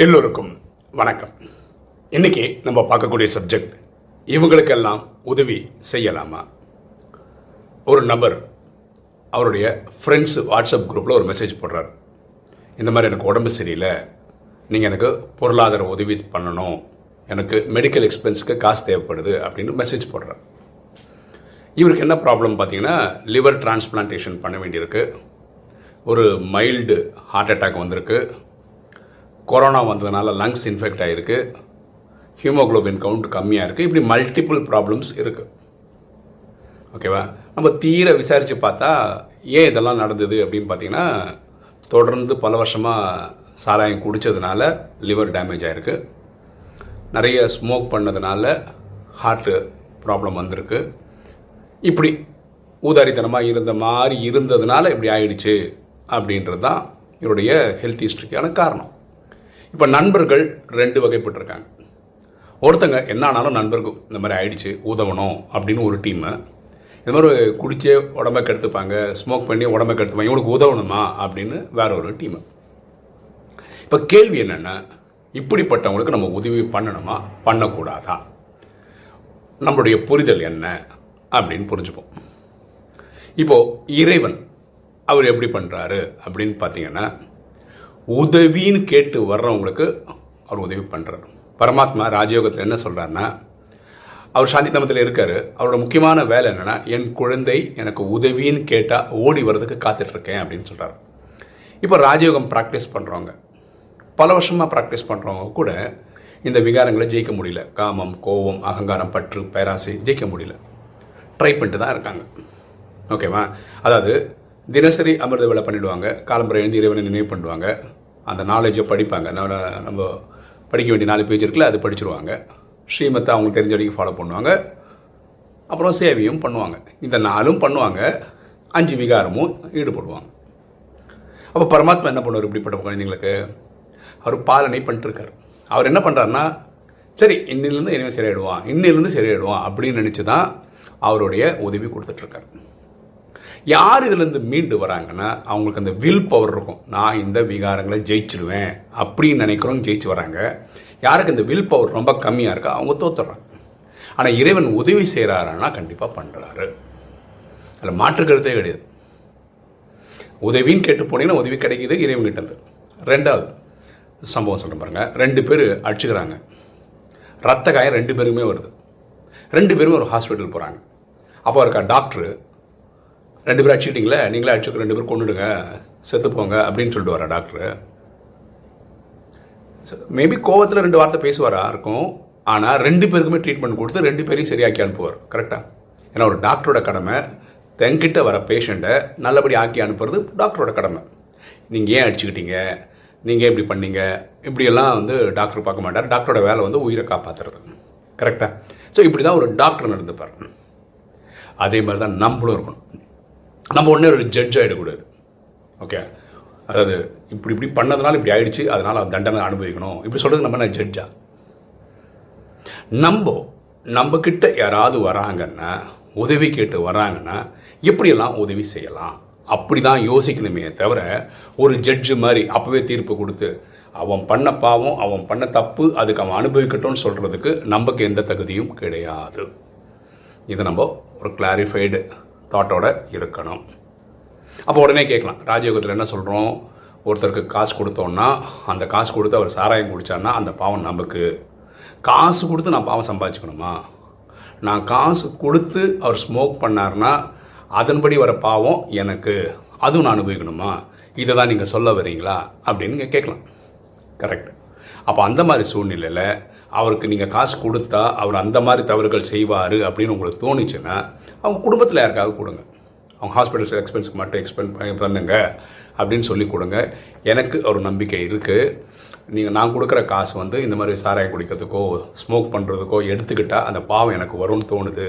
எல்லோருக்கும் வணக்கம். இன்னைக்கு நம்ம பார்க்கக்கூடிய சப்ஜெக்ட் இவங்களுக்கெல்லாம் உதவி செய்யலாமா? ஒரு நபர் அவருடைய ஃப்ரெண்ட்ஸ் வாட்ஸ்அப் குரூப்பில் ஒரு மெசேஜ் போடுறாரு. இந்த மாதிரி எனக்கு உடம்பு சரியில்லை. நீங்கள் எனக்கு பொருளாதார உதவி பண்ணணும். எனக்கு மெடிக்கல் எக்ஸ்பென்ஸுக்கு காசு தேவைப்படுது அப்படின்னு மெசேஜ் போடுறார். இவருக்கு என்ன ப்ராப்ளம் பார்த்தீங்கன்னா லிவர் டிரான்ஸ்பிளான்டேஷன் பண்ண வேண்டியிருக்கு. ஒரு மைல்டு ஹார்ட் அட்டாக் வந்திருக்கு. கொரோனா வந்ததுனால லங்ஸ் இன்ஃபெக்ட் ஆகிருக்கு ஹீமோகுளோபின் கவுண்ட் கம்மியாக இருக்குது இப்படி மல்டிபிள் ப்ராப்ளம்ஸ் இருக்குது ஓகேவா நம்ம தீர விசாரித்து பார்த்தா ஏன் இதெல்லாம் நடந்தது அப்படின்னு பார்த்தீங்கன்னா தொடர்ந்து பல வருஷமாக சாராயம் குடித்ததுனால லிவர் டேமேஜ் ஆகிருக்கு நிறைய ஸ்மோக் பண்ணதுனால ஹார்ட்டு ப்ராப்ளம் வந்திருக்கு. இப்படி ஊதாரித்தனமாக இருந்த மாதிரி இருந்ததுனால இப்படி ஆயிடுச்சு அப்படின்றது தான் இவருடைய ஹெல்த் ஹிஸ்ட்ரிக்கான காரணம். இப்போ நண்பர்கள் ரெண்டு வகைப்பட்டிருக்காங்க. ஒருத்தங்க என்ன ஆனாலும் நண்பர்கள் இந்த மாதிரி ஆயிடுச்சு உதவணும் அப்படின்னு ஒரு டீமு இந்த மாதிரி குடிச்சே உடம்ப கெடுத்துப்பாங்க ஸ்மோக் பண்ணி உடம்ப கெடுத்துப்பாங்க இவனுக்கு உதவணுமா அப்படின்னு வேற ஒரு டீமு இப்போ கேள்வி என்னென்னா இப்படிப்பட்டவங்களுக்கு நம்ம உதவி பண்ணணுமா? பண்ணக்கூடாதா? நம்மளுடைய புரிதல் என்ன? அப்படின்னு புரிஞ்சுப்போம். இப்போது இறைவன் அவர் எப்படி பண்ணுறாரு அப்படின்னு பார்த்தீங்கன்னா உதவின்னு கேட்டு வர்றவங்களுக்கு அவர் உதவி பண்ணுறார் பரமாத்மா ராஜயோகத்தில் என்ன சொல்கிறாருன்னா அவர் சாந்தி தமத்தில் இருக்கார். அவரோட முக்கியமான வேலை என்னன்னா என் குழந்தை எனக்கு உதவின்னு கேட்டால் ஓடி வர்றதுக்கு காத்துட்ருக்கேன் அப்படின்னு சொல்கிறார் இப்போ ராஜயோகம் ப்ராக்டிஸ் பண்ணுறவங்க பல வருஷமாக ப்ராக்டிஸ் பண்ணுறவங்க கூட இந்த விகாரங்களை ஜெயிக்க முடியல. காமம் கோபம் அகங்காரம் பற்று பேராசை ஜெயிக்க முடியல. ட்ரை பண்ணிட்டு தான் இருக்காங்க. ஓகேவா அதாவது தினசரி அமிர்த வேலை பண்ணிவிடுவாங்க காலம்பரை எழுந்து இறைவனை நினைவு பண்ணுவாங்க. அந்த நாலேஜை படிப்பாங்க. நம்ம நம்ம படிக்க வேண்டிய நாலு பேஜ் இருக்குல்ல அது படிச்சிருவாங்க. ஸ்ரீமத்தை அவங்களுக்கு தெரிஞ்ச வரைக்கும் ஃபாலோ பண்ணுவாங்க. அப்புறம் சேவையும் பண்ணுவாங்க. இந்த நாலும் பண்ணுவாங்க. அஞ்சு விகாரமும் ஈடுபடுவாங்க. அப்போ பரமாத்மா என்ன பண்ணுவார் இப்படிப்பட்ட குழந்தைங்களுக்கு? அவர் பாலனை பண்ணிட்டுருக்காரு. அவர் என்ன பண்ணுறாருன்னா சரி இன்னிலேருந்து இனிமேல் சரியாயிடுவான் இன்னிலேருந்து சரியாயிடுவான் அப்படின்னு நினச்சி தான் அவருடைய உதவி கொடுத்துட்ருக்காரு யார் இதுலேருந்து மீண்டு வராங்கன்னா அவங்களுக்கு அந்த வில் பவர் இருக்கும். நான் இந்த விகாரங்களை ஜெயிச்சிருவேன் அப்படின்னு நினைக்கிறோம் ஜெயிச்சு வராங்க. யாருக்கு இந்த வில் பவர் ரொம்ப கம்மியாக இருக்கோ அவங்க தோத்துறாங்க ஆனால் இறைவன் உதவி செய்கிறாருன்னா கண்டிப்பாக பண்ணுறாரு அதில் மாற்று கருத்தே கிடையாது. உதவின்னு கேட்டு போனீங்கன்னா உதவி கிடைக்கிது இறைவன் கிட்டது ரெண்டாவது சம்பவம் சொல்கிறேன் பாருங்கள் ரெண்டு பேர் அடிச்சுக்கிறாங்க. ரத்த காயம் ரெண்டு பேருமே வருது. ரெண்டு பேரும் ஒரு ஹாஸ்பிட்டல் போகிறாங்க அப்போ இருக்கா டாக்டர் ரெண்டு பேரும் அடிச்சுக்கிட்டீங்களே நீங்களே அடிச்சுக்க ரெண்டு பேரும் கொண்டுடுங்க செத்து போங்க அப்படின்னு சொல்லிட்டு வரா டாக்டர் மேபி கோவத்தில் ரெண்டு வார்த்தை பேசுவாரா? இருக்கும். ஆனால் ரெண்டு பேருக்குமே ட்ரீட்மெண்ட் கொடுத்து ரெண்டு பேரையும் சரியாக்கி அனுப்புவார். கரெக்டாக ஏன்னா ஒரு டாக்டரோட கடமை தங்கிட்ட வர பேஷண்ட்டை நல்லபடி ஆக்கி அனுப்புறது டாக்டரோட கடமை. நீங்கள் ஏன் அடிச்சுக்கிட்டீங்க? நீங்கள் எப்படி பண்ணீங்க? இப்படியெல்லாம் வந்து டாக்டர் பார்க்க மாட்டார். டாக்டரோட வேலை வந்து உயிரை காப்பாற்றுறது கரெக்டாக ஸோ இப்படி தான் ஒரு டாக்டர் நடந்துப்பார். அதே மாதிரி தான் நம்மளும் இருக்கணும். நம்ம உடனே ஒரு ஜட்ஜ் ஆகிடக்கூடாது ஓகே அதாவது இப்படி இப்படி பண்ணதுனால இப்படி ஆயிடுச்சு அதனால் தண்டனை அனுபவிக்கணும். இப்படி சொல்கிறது நம்ம என்ன ஜட்ஜா நம்ம நம்மக்கிட்ட யாராவது வராங்கன்னா உதவி கேட்டு வராங்கன்னா எப்படியெல்லாம் உதவி செய்யலாம்? அப்படி தான் யோசிக்கணுமே தவிர ஒரு ஜட்ஜு மாதிரி அப்போவே தீர்ப்பு கொடுத்து அவன் பண்ண பாவம் அவன் பண்ண தப்பு அதுக்கு அவன் அனுபவிக்கட்டும்னு சொல்கிறதுக்கு நமக்கு எந்த தகுதியும் கிடையாது. இதை நம்ம ஒரு கிளாரிஃபைடு தாட்டோட இருக்கணும். அப்போ உடனே கேட்கலாம் ராஜயோகத்தில் என்ன சொல்கிறோம் ஒருத்தருக்கு காசு கொடுத்தோன்னா அந்த காசு கொடுத்து அவர் சாராயம் குடித்தான்னா அந்த பாவம் நமக்கு. காசு கொடுத்து நான் பாவம் சம்பாதிச்சுக்கணுமா? நான் காசு கொடுத்து அவர் ஸ்மோக் பண்ணார்னா அதன்படி வர பாவம் எனக்கு. அதுவும் நான் அனுபவிக்கணுமா? இதை தான் நீங்கள் சொல்ல வரீங்களா அப்படின்னு கேட்கலாம். கரெக்ட் அப்போ அந்த மாதிரி சூழ்நிலையில் அவருக்கு நீங்கள் காசு கொடுத்தா அவர் அந்த மாதிரி தவறுகள் செய்வார் அப்படின்னு உங்களுக்கு தோணுச்சுன்னா அவங்க குடும்பத்தில் யாருக்காவது கொடுங்க. அவங்க ஹாஸ்பிட்டல்ஸ் எக்ஸ்பென்ஸ்க்கு மட்டும் எக்ஸ்பென்ஸ் பண்ணுங்க அப்படின்னு சொல்லி கொடுங்க. எனக்கு ஒரு நம்பிக்கை இருக்குது நீங்கள் நான் கொடுக்குற காசு வந்து இந்த மாதிரி சாராயம் குடிக்கிறதுக்கோ ஸ்மோக் பண்ணுறதுக்கோ எடுத்துக்கிட்டால் அந்த பாவம் எனக்கு வரும்னு தோணுது.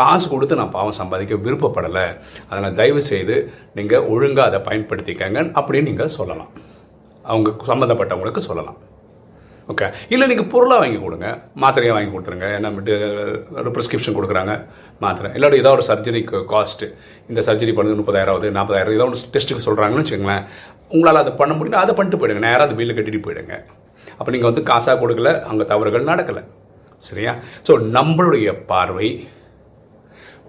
காசு கொடுத்து நான் பாவம் சம்பாதிக்க விருப்பப்படலை. அதனால் தயவு செய்து நீங்கள் ஒழுங்காக அதை பயன்படுத்திக்கங்க அப்படின்னு நீங்கள் சொல்லலாம். அவங்க சம்மந்தப்பட்டவங்களுக்கு சொல்லலாம். ஓகே இல்லை நீங்கள் பொருளாக வாங்கி கொடுங்க. மாத்திரையாக வாங்கி கொடுத்துருங்க. என்ன ஒரு ப்ரிஸ்கிரிப்ஷன் கொடுக்குறாங்க. மாத்திரை. இல்லாட்டி ஏதோ ஒரு சர்ஜரிக்கு காஸ்ட்டு இந்த சர்ஜரி பண்ணது முப்பதாயிரம் ஆகுது நாற்பதாயிரம் ஏதோ ஒன்று டெஸ்ட்டுக்கு சொல்கிறாங்கன்னு வச்சுக்கோங்களேன். உங்களால் அதை பண்ண முடியும் அதை பண்ணிட்டு போயிடுங்க. நேராக அந்த பில்லு கட்டிட்டு போயிடுங்க. அப்போ நீங்கள் வந்து காசாக கொடுக்கல அங்கே தவறுகள் நடக்கலை. சரியா? ஸோ நம்மளுடைய பார்வை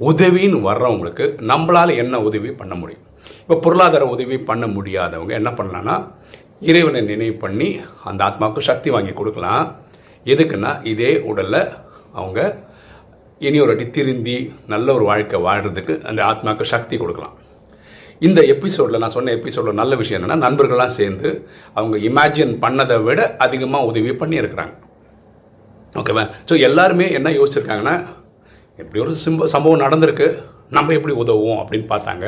உதவின்னு வர்றவங்களுக்கு நம்மளால் என்ன உதவி பண்ண முடியும்? இப்போ பொருளாதார உதவி பண்ண முடியாதவங்க என்ன பண்ணலான்னா இறைவனை நினைவு பண்ணி அந்த ஆத்மாவுக்கு சக்தி வாங்கி கொடுக்கலாம். எதுக்குன்னா இதே உடலில் அவங்க இனி ஒரு அடி திருந்தி நல்ல ஒரு வாழ்க்கை வாழ்கிறதுக்கு அந்த ஆத்மாவுக்கு சக்தி கொடுக்கலாம். இந்த எபிசோடில் நான் சொன்ன எபிசோடில் நல்ல விஷயம் என்னென்னா நண்பர்களாக சேர்ந்து அவங்க இமேஜின் பண்ணதை விட அதிகமாக உதவி பண்ணியிருக்கிறாங்க. ஓகேவா ஸோ எல்லாருமே என்ன யோசிச்சிருக்காங்கன்னா எப்படி ஒரு சிம்ப சம்பவம் நடந்திருக்கு நம்ம எப்படி உதவுவோம் அப்படின்னு பார்த்தாங்க.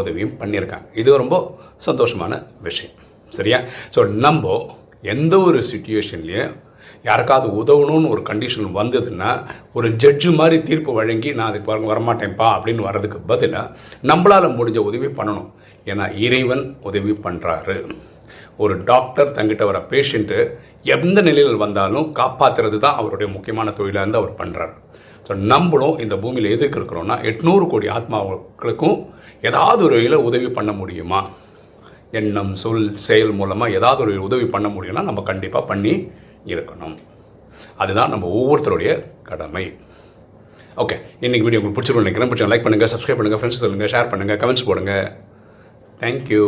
உதவியும் பண்ணியிருக்காங்க. இது ரொம்ப சந்தோஷமான விஷயம். சரியா? ஸோ நம்ம எந்த ஒரு சுச்சுவேஷன்லேயும் யாருக்காவது உதவணும்னு ஒரு கண்டிஷன் வந்ததுன்னா ஒரு ஜட்ஜு மாதிரி தீர்ப்பு வழங்கி நான் அதுக்கு வர வரமாட்டேன்ப்பா அப்படின்னு வர்றதுக்கு பதிலாக நம்மளால் முடிஞ்ச உதவி பண்ணணும். ஏன்னா இறைவன் உதவி பண்ணுறாரு ஒரு டாக்டர் தங்கிட்ட வர பேஷண்ட்டு எந்த நிலையில் வந்தாலும் காப்பாற்றுறது தான் அவருடைய முக்கியமான தொழிலாக இருந்து அவர் பண்ணுறாரு ஸோ நம்மளும் இந்த பூமியில் எதுக்கு இருக்கிறோன்னா எட்நூறு கோடி ஆத்மாக்களுக்கும் ஏதாவது ஒரு வகையில் உதவி பண்ண முடியுமா? எண்ணம் சொல் செயல் மூலமாக ஏதாவது ஒரு உதவி பண்ண முடியும்னா நம்ம கண்டிப்பாக பண்ணி இருக்கணும். அதுதான் நம்ம ஒவ்வொருத்தருடைய கடமை. ஓகே இன்னைக்கு வீடியோ உங்களுக்கு பிடிச்சிருக்கும் நினைக்கிறேன். பிடிச்சா லைக் பண்ணுங்கள் சப்ஸ்கிரைப் பண்ணுங்கள் ஃப்ரெண்ட்ஸ் சொல்லுங்கள் ஷேர் பண்ணுங்கள் கமெண்ட்ஸ் போடுங்க. தேங்க்யூ